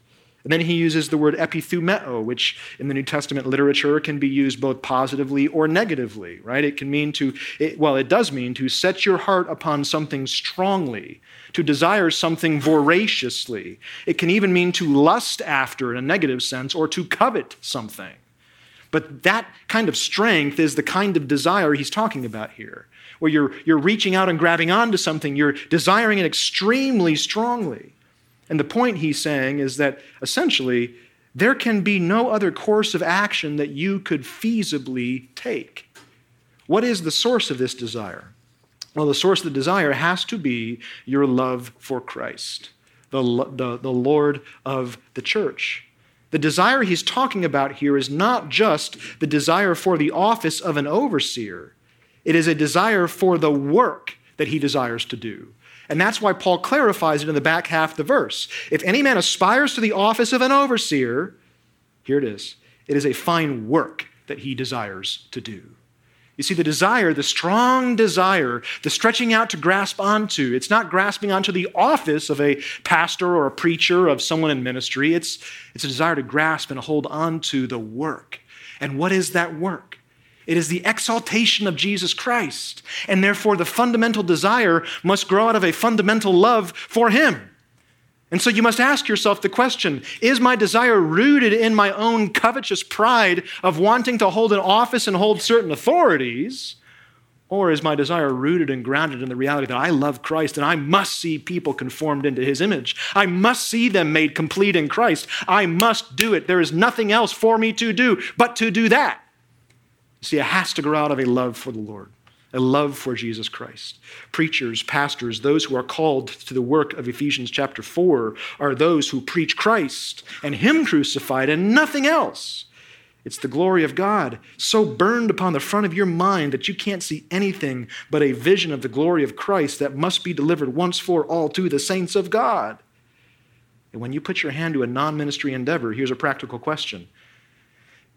And then he uses the word epithumeo, which in the New Testament literature can be used both positively or negatively, right? It can mean to, it, well, it does mean to set your heart upon something strongly, to desire something voraciously. It can even mean to lust after in a negative sense or to covet something. But that kind of strength is the kind of desire he's talking about here, where you're, you're reaching out and grabbing onto something, you're desiring it extremely strongly. And the point he's saying is that essentially, there can be no other course of action that you could feasibly take. What is the source of this desire? Well, the source of the desire has to be your love for Christ, the, the, the Lord of the church. The desire he's talking about here is not just the desire for the office of an overseer, it is a desire for the work that he desires to do. And that's why Paul clarifies it in the back half of the verse. If any man aspires to the office of an overseer, here it is, it is a fine work that he desires to do. You see, the desire, the strong desire, the stretching out to grasp onto, it's not grasping onto the office of a pastor or a preacher, of someone in ministry. It's, it's a desire to grasp and hold onto the work. And what is that work? It is the exaltation of Jesus Christ. And therefore, the fundamental desire must grow out of a fundamental love for Him. And so you must ask yourself the question Is my desire rooted in my own covetous pride of wanting to hold an office and hold certain authorities? Or is my desire rooted and grounded in the reality that I love Christ and I must see people conformed into his image? I must see them made complete in Christ. I must do it. There is nothing else for me to do but to do that. See, it has to grow out of a love for the Lord, a love for Jesus Christ. Preachers, pastors, those who are called to the work of Ephesians chapter 4 are those who preach Christ and Him crucified and nothing else. It's the glory of God so burned upon the front of your mind that you can't see anything but a vision of the glory of Christ that must be delivered once for all to the saints of God. And when you put your hand to a non ministry endeavor, here's a practical question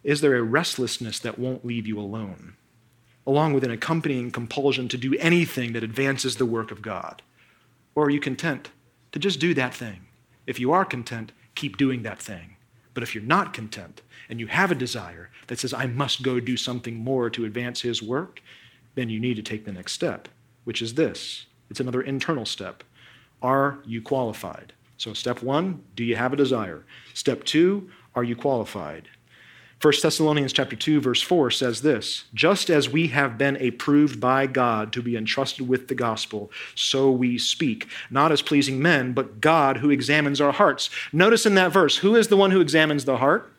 is there a restlessness that won't leave you alone, along with an accompanying compulsion to do anything that advances the work of God? Or are you content to just do that thing? If you are content, keep doing that thing. But if you're not content and you have a desire that says, I must go do something more to advance His work, then you need to take the next step, which is this it's another internal step. Are you qualified? So, step one, do you have a desire? Step two, are you qualified? 1 Thessalonians chapter 2 verse 4 says this, just as we have been approved by God to be entrusted with the gospel, so we speak, not as pleasing men, but God who examines our hearts. Notice in that verse, who is the one who examines the heart?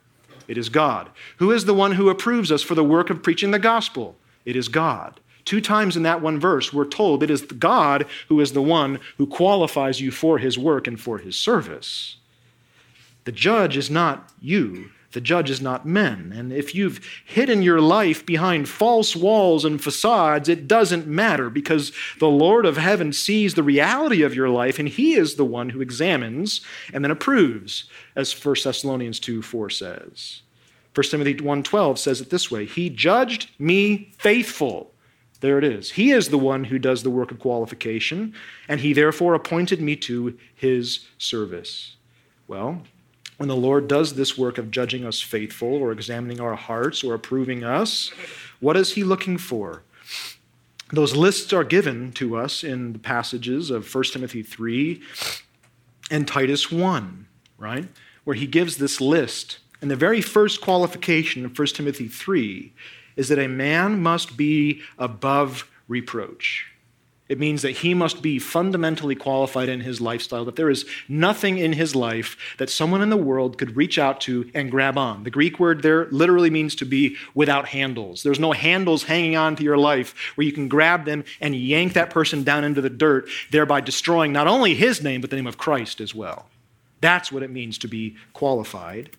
It is God. Who is the one who approves us for the work of preaching the gospel? It is God. Two times in that one verse, we're told it is God who is the one who qualifies you for his work and for his service. The judge is not you, the judge is not men. And if you've hidden your life behind false walls and facades, it doesn't matter because the Lord of heaven sees the reality of your life and he is the one who examines and then approves, as 1 Thessalonians 2 4 says. 1 Timothy 1:12 says it this way, he judged me faithful. There it is. He is the one who does the work of qualification, and he therefore appointed me to his service. Well, when the Lord does this work of judging us faithful or examining our hearts or approving us, what is He looking for? Those lists are given to us in the passages of 1 Timothy 3 and Titus 1, right? Where he gives this list. And the very first qualification in 1 Timothy 3 is that a man must be above reproach. It means that he must be fundamentally qualified in his lifestyle, that there is nothing in his life that someone in the world could reach out to and grab on. The Greek word there literally means to be without handles. There's no handles hanging on to your life where you can grab them and yank that person down into the dirt, thereby destroying not only his name, but the name of Christ as well. That's what it means to be qualified.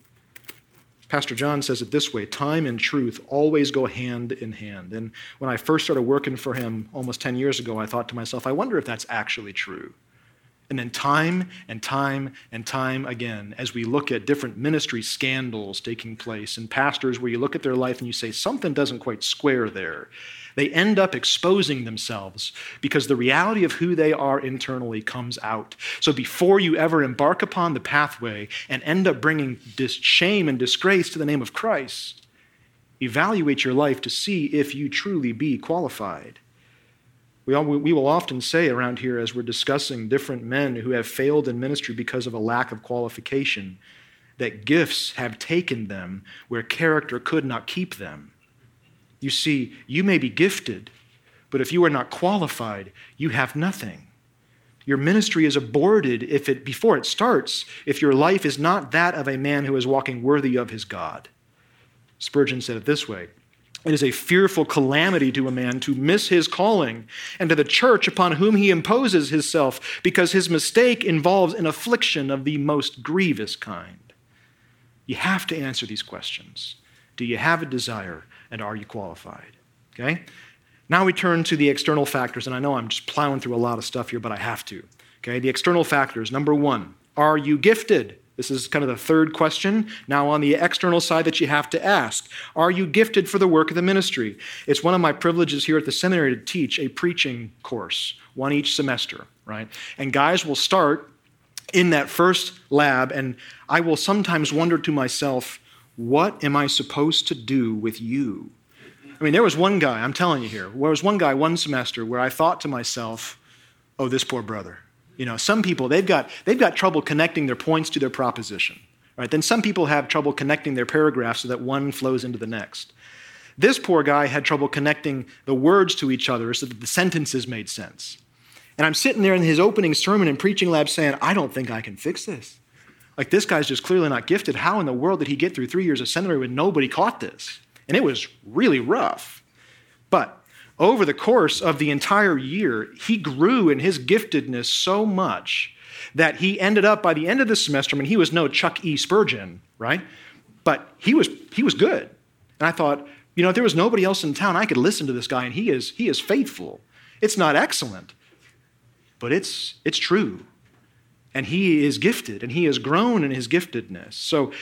Pastor John says it this way time and truth always go hand in hand. And when I first started working for him almost 10 years ago, I thought to myself, I wonder if that's actually true. And then, time and time and time again, as we look at different ministry scandals taking place and pastors where you look at their life and you say, something doesn't quite square there, they end up exposing themselves because the reality of who they are internally comes out. So before you ever embark upon the pathway and end up bringing dis- shame and disgrace to the name of Christ, evaluate your life to see if you truly be qualified. We, all, we will often say around here as we're discussing different men who have failed in ministry because of a lack of qualification that gifts have taken them where character could not keep them. You see, you may be gifted, but if you are not qualified, you have nothing. Your ministry is aborted if it before it starts if your life is not that of a man who is walking worthy of his God. Spurgeon said it this way It is a fearful calamity to a man to miss his calling, and to the church upon whom he imposes himself, because his mistake involves an affliction of the most grievous kind. You have to answer these questions. Do you have a desire? and are you qualified? Okay? Now we turn to the external factors, and I know I'm just plowing through a lot of stuff here, but I have to. Okay? The external factors. Number one, are you gifted? This is kind of the third question. Now, on the external side, that you have to ask Are you gifted for the work of the ministry? It's one of my privileges here at the seminary to teach a preaching course, one each semester, right? And guys will start in that first lab, and I will sometimes wonder to myself, what am I supposed to do with you? I mean, there was one guy, I'm telling you here, there was one guy one semester where I thought to myself, oh, this poor brother. You know, some people, they've got, they've got trouble connecting their points to their proposition. Right? Then some people have trouble connecting their paragraphs so that one flows into the next. This poor guy had trouble connecting the words to each other so that the sentences made sense. And I'm sitting there in his opening sermon and preaching lab saying, I don't think I can fix this. Like, this guy's just clearly not gifted. How in the world did he get through three years of seminary when nobody caught this? And it was really rough. But over the course of the entire year, he grew in his giftedness so much that he ended up by the end of the semester, I mean, he was no Chuck E. Spurgeon, right? But he was, he was good. And I thought, you know, if there was nobody else in town, I could listen to this guy, and he is, he is faithful. It's not excellent, but it's, it's true and he is gifted and he has grown in his giftedness. So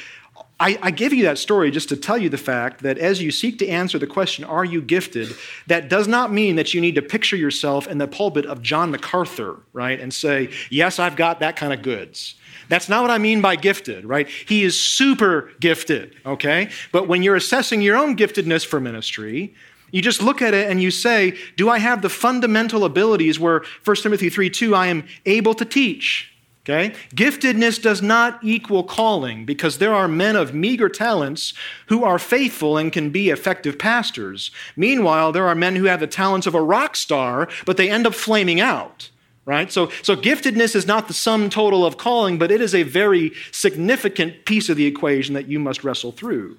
I, I, give you that story just to tell you the fact that as you seek to answer the question, are you gifted? That does not mean that you need to picture yourself in the pulpit of John MacArthur, right? And say, yes, I've got that kind of goods. That's not what I mean by gifted, right? He is super gifted, okay? But when you're assessing your own giftedness for ministry, you just look at it and you say, do I have the fundamental abilities where 1 Timothy 3 2, I am able to teach? Okay? Giftedness does not equal calling because there are men of meager talents who are faithful and can be effective pastors. Meanwhile, there are men who have the talents of a rock star, but they end up flaming out. Right? So, so giftedness is not the sum total of calling, but it is a very significant piece of the equation that you must wrestle through.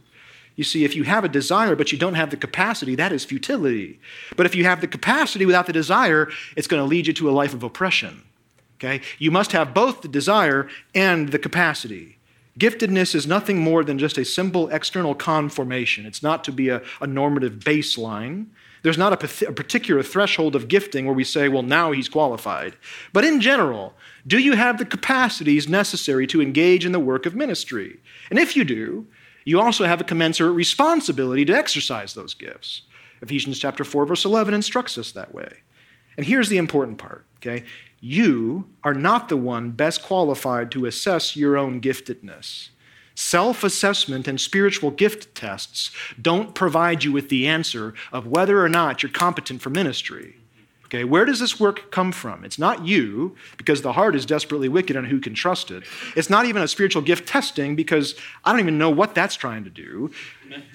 You see, if you have a desire but you don't have the capacity, that is futility. But if you have the capacity without the desire, it's going to lead you to a life of oppression. Okay? You must have both the desire and the capacity. Giftedness is nothing more than just a simple external conformation. It's not to be a, a normative baseline. There's not a, a particular threshold of gifting where we say, well, now he's qualified. But in general, do you have the capacities necessary to engage in the work of ministry? And if you do, you also have a commensurate responsibility to exercise those gifts. Ephesians chapter 4 verse 11 instructs us that way. And here's the important part, okay? You are not the one best qualified to assess your own giftedness. Self assessment and spiritual gift tests don't provide you with the answer of whether or not you're competent for ministry. Okay, where does this work come from? It's not you, because the heart is desperately wicked and who can trust it. It's not even a spiritual gift testing, because I don't even know what that's trying to do.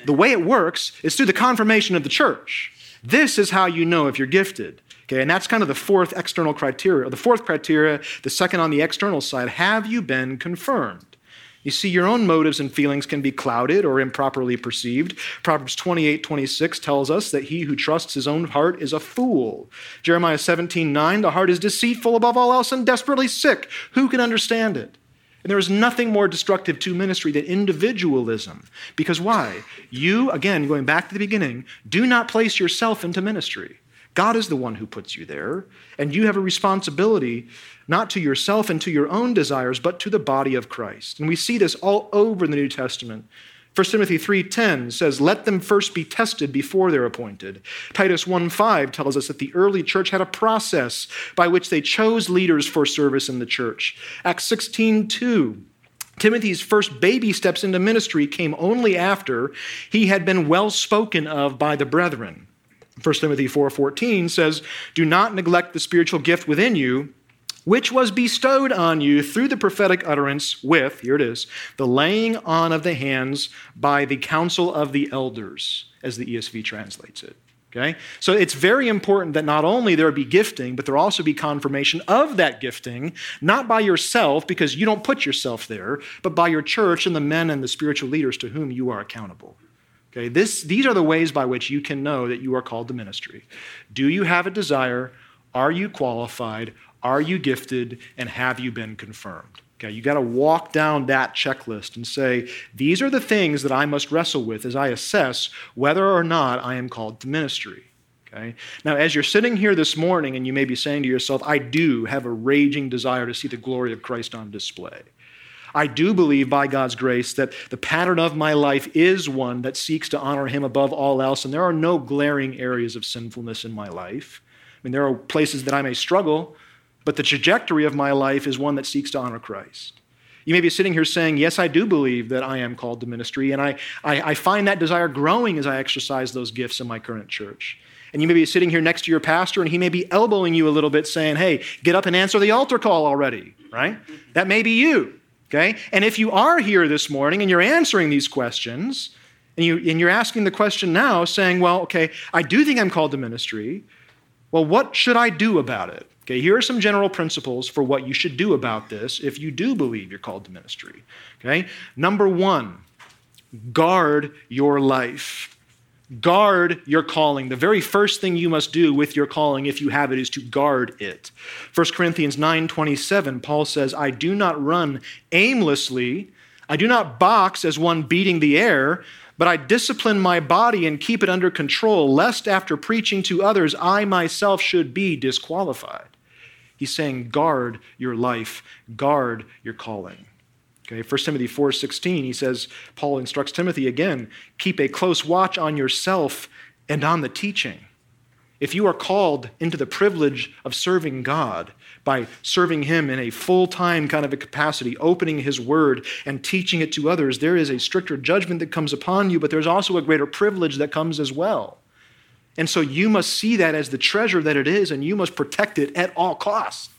The way it works is through the confirmation of the church. This is how you know if you're gifted. Okay, and that's kind of the fourth external criteria. or The fourth criteria, the second on the external side, have you been confirmed? You see, your own motives and feelings can be clouded or improperly perceived. Proverbs 28 26 tells us that he who trusts his own heart is a fool. Jeremiah 17 9, the heart is deceitful above all else and desperately sick. Who can understand it? And there is nothing more destructive to ministry than individualism. Because why? You, again, going back to the beginning, do not place yourself into ministry. God is the one who puts you there, and you have a responsibility not to yourself and to your own desires, but to the body of Christ. And we see this all over the New Testament. 1 Timothy 3:10 says, "Let them first be tested before they're appointed." Titus 1:5 tells us that the early church had a process by which they chose leaders for service in the church. Acts 16:2 Timothy's first baby steps into ministry came only after he had been well spoken of by the brethren. 1 Timothy 4:14 says, "Do not neglect the spiritual gift within you, which was bestowed on you through the prophetic utterance with, here it is, the laying on of the hands by the council of the elders, as the ESV translates it. Okay? So it's very important that not only there be gifting, but there also be confirmation of that gifting, not by yourself, because you don't put yourself there, but by your church and the men and the spiritual leaders to whom you are accountable. Okay, this, these are the ways by which you can know that you are called to ministry. Do you have a desire? Are you qualified? Are you gifted? And have you been confirmed? Okay, you got to walk down that checklist and say, these are the things that I must wrestle with as I assess whether or not I am called to ministry. Okay? Now, as you're sitting here this morning and you may be saying to yourself, I do have a raging desire to see the glory of Christ on display. I do believe by God's grace that the pattern of my life is one that seeks to honor Him above all else, and there are no glaring areas of sinfulness in my life. I mean, there are places that I may struggle, but the trajectory of my life is one that seeks to honor Christ. You may be sitting here saying, Yes, I do believe that I am called to ministry, and I, I, I, find that desire growing as I exercise those gifts in my current church. And you may be sitting here next to your pastor, and he may be elbowing you a little bit, saying, Hey, get up and answer the altar call already, right? That may be you, okay? And if you are here this morning and you're answering these questions, and, you, and you're asking the question now, saying, Well, okay, I do think I'm called to ministry. Well, what should I do about it? Okay, here are some general principles for what you should do about this if you do believe you're called to ministry. Okay, number one, guard your life. Guard your calling. The very first thing you must do with your calling, if you have it, is to guard it. 1 Corinthians 9 27, Paul says, I do not run aimlessly, I do not box as one beating the air but I discipline my body and keep it under control, lest after preaching to others, I myself should be disqualified. He's saying, guard your life, guard your calling. Okay, 1 Timothy 4:16, he says, Paul instructs Timothy again, keep a close watch on yourself and on the teaching. If you are called into the privilege of serving God by serving Him in a full time kind of a capacity, opening His Word and teaching it to others, there is a stricter judgment that comes upon you, but there's also a greater privilege that comes as well. And so you must see that as the treasure that it is, and you must protect it at all costs.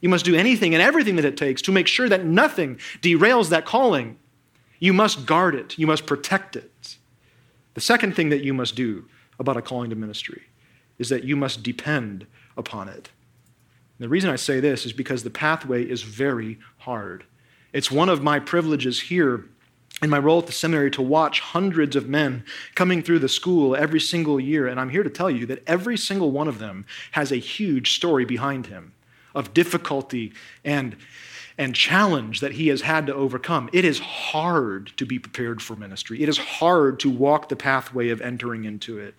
You must do anything and everything that it takes to make sure that nothing derails that calling. You must guard it, you must protect it. The second thing that you must do about a calling to ministry is that you must depend upon it. And the reason I say this is because the pathway is very hard. It's one of my privileges here in my role at the seminary to watch hundreds of men coming through the school every single year. And I'm here to tell you that every single one of them has a huge story behind him of difficulty and, and challenge that he has had to overcome. It is hard to be prepared for ministry, it is hard to walk the pathway of entering into it.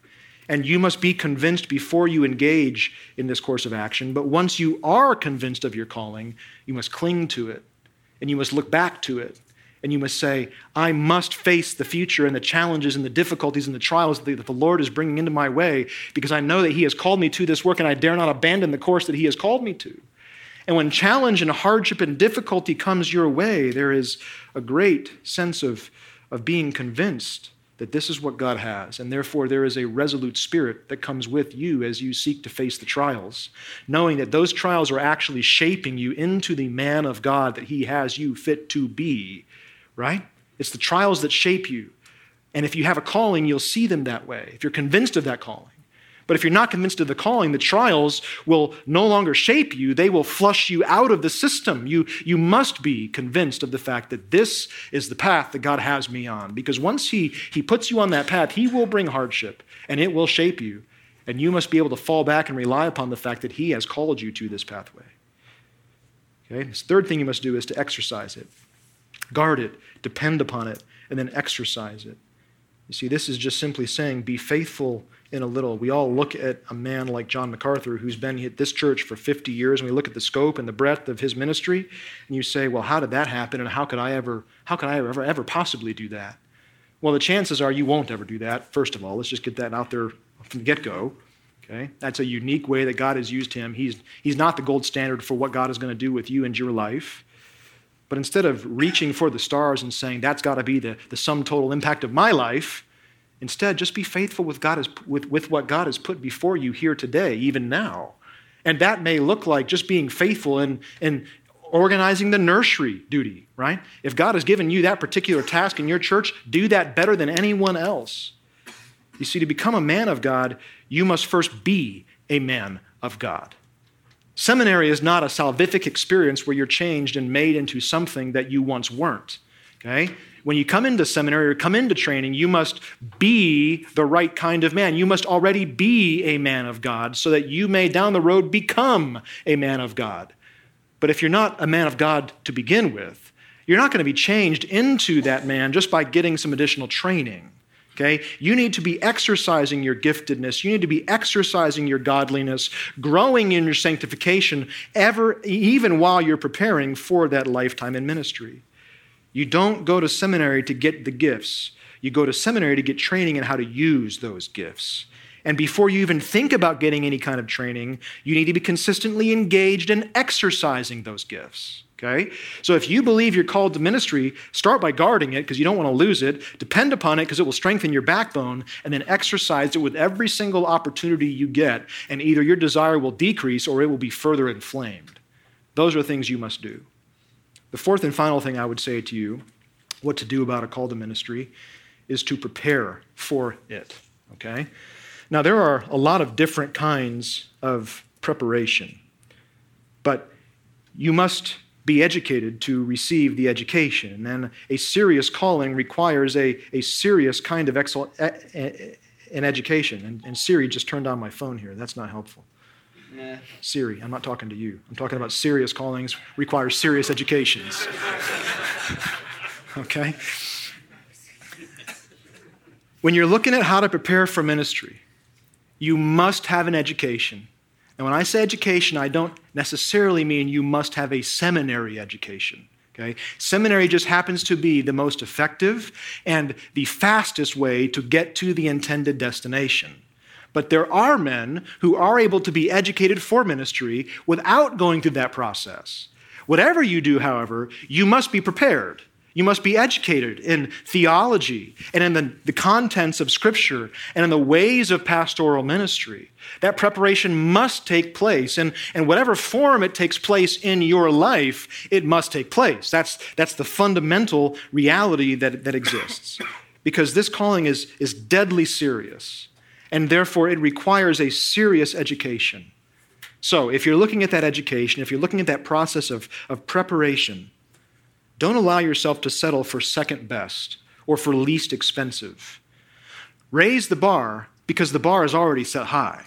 And you must be convinced before you engage in this course of action. But once you are convinced of your calling, you must cling to it and you must look back to it and you must say, I must face the future and the challenges and the difficulties and the trials that the Lord is bringing into my way because I know that He has called me to this work and I dare not abandon the course that He has called me to. And when challenge and hardship and difficulty comes your way, there is a great sense of, of being convinced that this is what God has. And therefore, there is a resolute spirit that comes with you as you seek to face the trials, knowing that those trials are actually shaping you into the man of God that He has you fit to be right? It's the trials that shape you. And if you have a calling, you'll see them that way, if you're convinced of that calling. But if you're not convinced of the calling, the trials will no longer shape you. They will flush you out of the system. You, you must be convinced of the fact that this is the path that God has me on. Because once he, he puts you on that path, He will bring hardship and it will shape you. And you must be able to fall back and rely upon the fact that He has called you to this pathway. Okay? This third thing you must do is to exercise it. Guard it, depend upon it, and then exercise it. You see, this is just simply saying be faithful in a little. We all look at a man like John MacArthur who's been at this church for 50 years, and we look at the scope and the breadth of his ministry, and you say, well, how did that happen, and how could I ever, how could I ever, ever possibly do that? Well, the chances are you won't ever do that, first of all. Let's just get that out there from the get go. Okay? That's a unique way that God has used him. He's, he's not the gold standard for what God is going to do with you and your life. But instead of reaching for the stars and saying, that's got to be the, the sum total impact of my life, instead, just be faithful with, God with, with what God has put before you here today, even now. And that may look like just being faithful in, in organizing the nursery duty, right? If God has given you that particular task in your church, do that better than anyone else. You see, to become a man of God, you must first be a man of God. Seminary is not a salvific experience where you're changed and made into something that you once weren't. Okay? When you come into seminary or come into training, you must be the right kind of man. You must already be a man of God so that you may down the road become a man of God. But if you're not a man of God to begin with, you're not going to be changed into that man just by getting some additional training. Okay? You need to be exercising your giftedness. You need to be exercising your godliness, growing in your sanctification, ever, even while you're preparing for that lifetime in ministry. You don't go to seminary to get the gifts. You go to seminary to get training in how to use those gifts. And before you even think about getting any kind of training, you need to be consistently engaged in exercising those gifts. Okay? So if you believe you're called to ministry, start by guarding it because you don't want to lose it. Depend upon it because it will strengthen your backbone, and then exercise it with every single opportunity you get. And either your desire will decrease or it will be further inflamed. Those are things you must do. The fourth and final thing I would say to you, what to do about a call to ministry, is to prepare for it. Okay? Now, there are a lot of different kinds of preparation, but you must be educated to receive the education. And a serious calling requires a, a serious kind of excel, an education. And, and Siri just turned on my phone here. That's not helpful. Nah. Siri, I'm not talking to you. I'm talking about serious callings require serious educations. okay? When you're looking at how to prepare for ministry, you must have an education. And when I say education, I don't necessarily mean you must have a seminary education. Okay? Seminary just happens to be the most effective and the fastest way to get to the intended destination. But there are men who are able to be educated for ministry without going through that process. Whatever you do, however, you must be prepared. You must be educated in theology and in the, the contents of Scripture and in the ways of pastoral ministry. That preparation must take place. And, and whatever form it takes place in your life, it must take place. That's, that's the fundamental reality that, that exists. Because this calling is, is deadly serious, and therefore it requires a serious education. So, if you're looking at that education, if you're looking at that process of, of preparation, don't allow yourself to settle for second best or for least expensive. Raise the bar because the bar is already set high.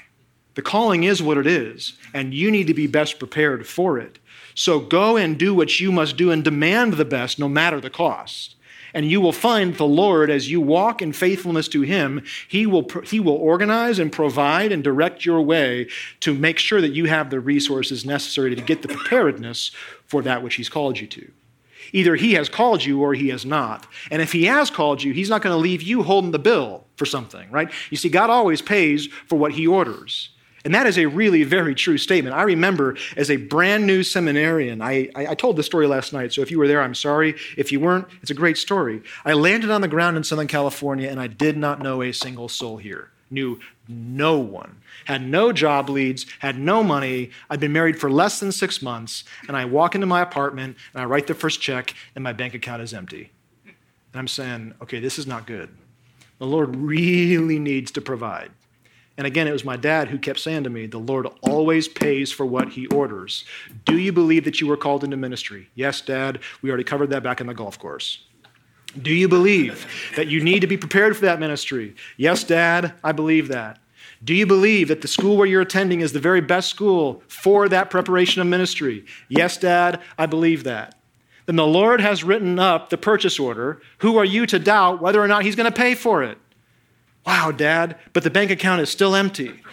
The calling is what it is, and you need to be best prepared for it. So go and do what you must do and demand the best no matter the cost. And you will find the Lord as you walk in faithfulness to Him, He will, he will organize and provide and direct your way to make sure that you have the resources necessary to get the preparedness for that which He's called you to. Either he has called you or he has not. And if he has called you, he's not going to leave you holding the bill for something, right? You see, God always pays for what he orders. And that is a really very true statement. I remember as a brand new seminarian, I, I, I, told this story last night, so if you were there, I'm sorry. If you weren't, it's a great story. I landed on the ground in Southern California and I did not know a single soul here, knew no one, had no job leads, had no money. I'd been married for less than six months, and I walk into my apartment and I write the first check, and my bank account is empty. And I'm saying, okay, this is not good. The Lord really needs to provide. And again, it was my dad who kept saying to me, The Lord always pays for what he orders. Do you believe that you were called into ministry? Yes, Dad. We already covered that back in the golf course. Do you believe that you need to be prepared for that ministry? Yes, Dad, I believe that. Do you believe that the school where you're attending is the very best school for that preparation of ministry? Yes, Dad, I believe that. then the Lord has written up the purchase order. Who are you to doubt whether or not He's going to pay for it? Wow, Dad, but the bank account is still empty.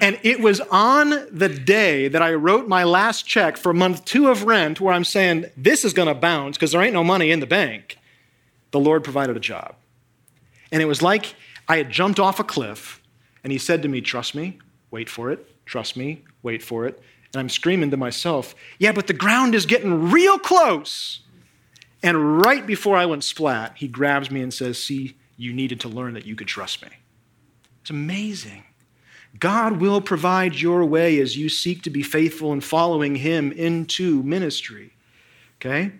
and it was on the day that I wrote my last check for month two of rent where I'm saying, this is going to bounce because there ain't no money in the bank. The Lord provided a job. And it was like I had jumped off a cliff, and He said to me, Trust me, wait for it, trust me, wait for it. And I'm screaming to myself, Yeah, but the ground is getting real close. And right before I went splat, he grabs me and says, See, you needed to learn that you could trust me. It's amazing. God will provide your way as you seek to be faithful in following him into ministry. Okay?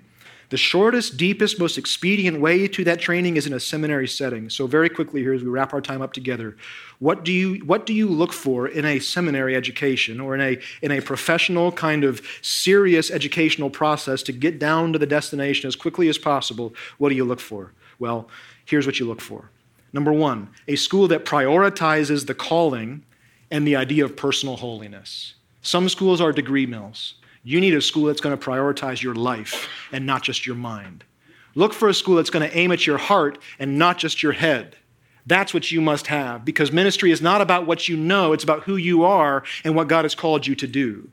The shortest, deepest, most expedient way to that training is in a seminary setting. So, very quickly here as we wrap our time up together, what do you, what do you look for in a seminary education or in a, in a professional, kind of serious educational process to get down to the destination as quickly as possible? What do you look for? Well, here's what you look for. Number one, a school that prioritizes the calling and the idea of personal holiness. Some schools are degree mills. You need a school that's going to prioritize your life and not just your mind. Look for a school that's going to aim at your heart and not just your head. That's what you must have because ministry is not about what you know, it's about who you are and what God has called you to do.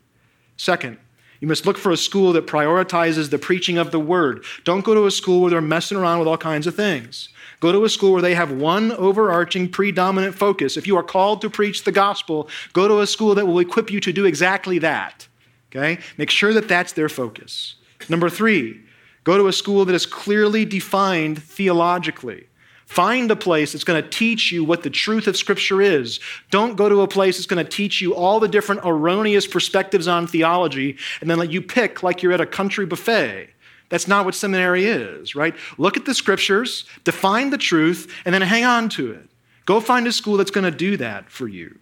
Second, you must look for a school that prioritizes the preaching of the word. Don't go to a school where they're messing around with all kinds of things. Go to a school where they have one overarching, predominant focus. If you are called to preach the gospel, go to a school that will equip you to do exactly that. Okay? Make sure that that's their focus. Number three, go to a school that is clearly defined theologically. Find a place that's going to teach you what the truth of Scripture is. Don't go to a place that's going to teach you all the different erroneous perspectives on theology and then let you pick like you're at a country buffet. That's not what seminary is, right? Look at the Scriptures, define the truth, and then hang on to it. Go find a school that's going to do that for you.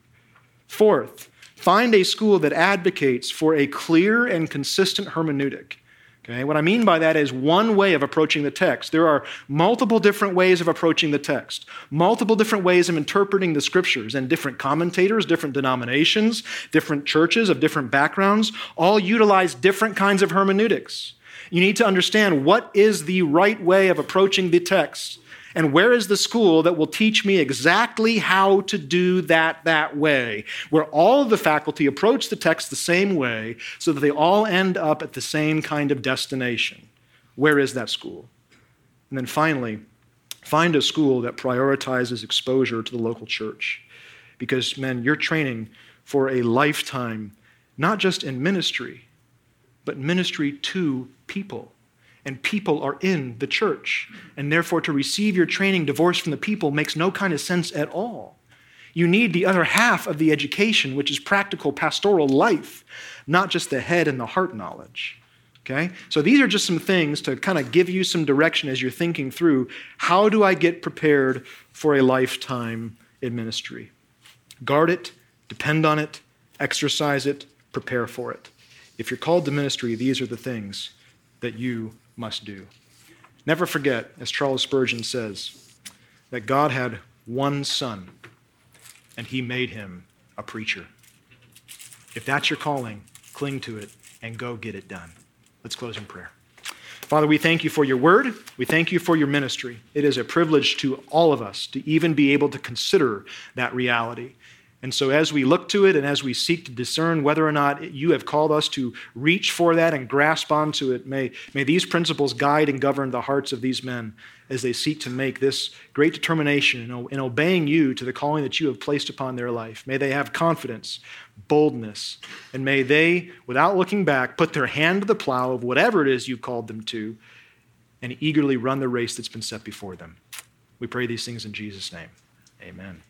Fourth, Find a school that advocates for a clear and consistent hermeneutic. Okay, what I mean by that is one way of approaching the text. There are multiple different ways of approaching the text, multiple different ways of interpreting the scriptures, and different commentators, different denominations, different churches of different backgrounds all utilize different kinds of hermeneutics. You need to understand what is the right way of approaching the text. And where is the school that will teach me exactly how to do that that way? Where all of the faculty approach the text the same way so that they all end up at the same kind of destination. Where is that school? And then finally, find a school that prioritizes exposure to the local church. Because, men, you're training for a lifetime, not just in ministry, but ministry to people and people are in the church. And therefore, to receive your training divorced from the people makes no kind of sense at all. You need the other half of the education, which is practical pastoral life, not just the head and the heart knowledge. Okay? So these are just some things to kind of give you some direction as you're thinking through how do I get prepared for a lifetime in ministry? Guard it, depend on it, exercise it, prepare for it. If you're called to ministry, these are the things that you must do. Never forget, as Charles Spurgeon says, that God had one son, and he made him a preacher. If that's your calling, cling to it and go get it done. Let's close in prayer. Father, we thank you for your word. We thank you for your ministry. It is a privilege to all of us to even be able to consider that reality. And so, as we look to it and as we seek to discern whether or not you have called us to reach for that and grasp onto it, may, may these principles guide and govern the hearts of these men as they seek to make this great determination in, in obeying you to the calling that you have placed upon their life. May they have confidence, boldness, and may they, without looking back, put their hand to the plow of whatever it is you've called them to and eagerly run the race that's been set before them. We pray these things in Jesus' name. Amen.